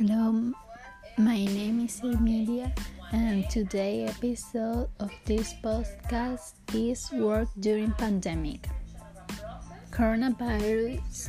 Hello, my name is Emilia, and today episode of this podcast is work during pandemic. Coronavirus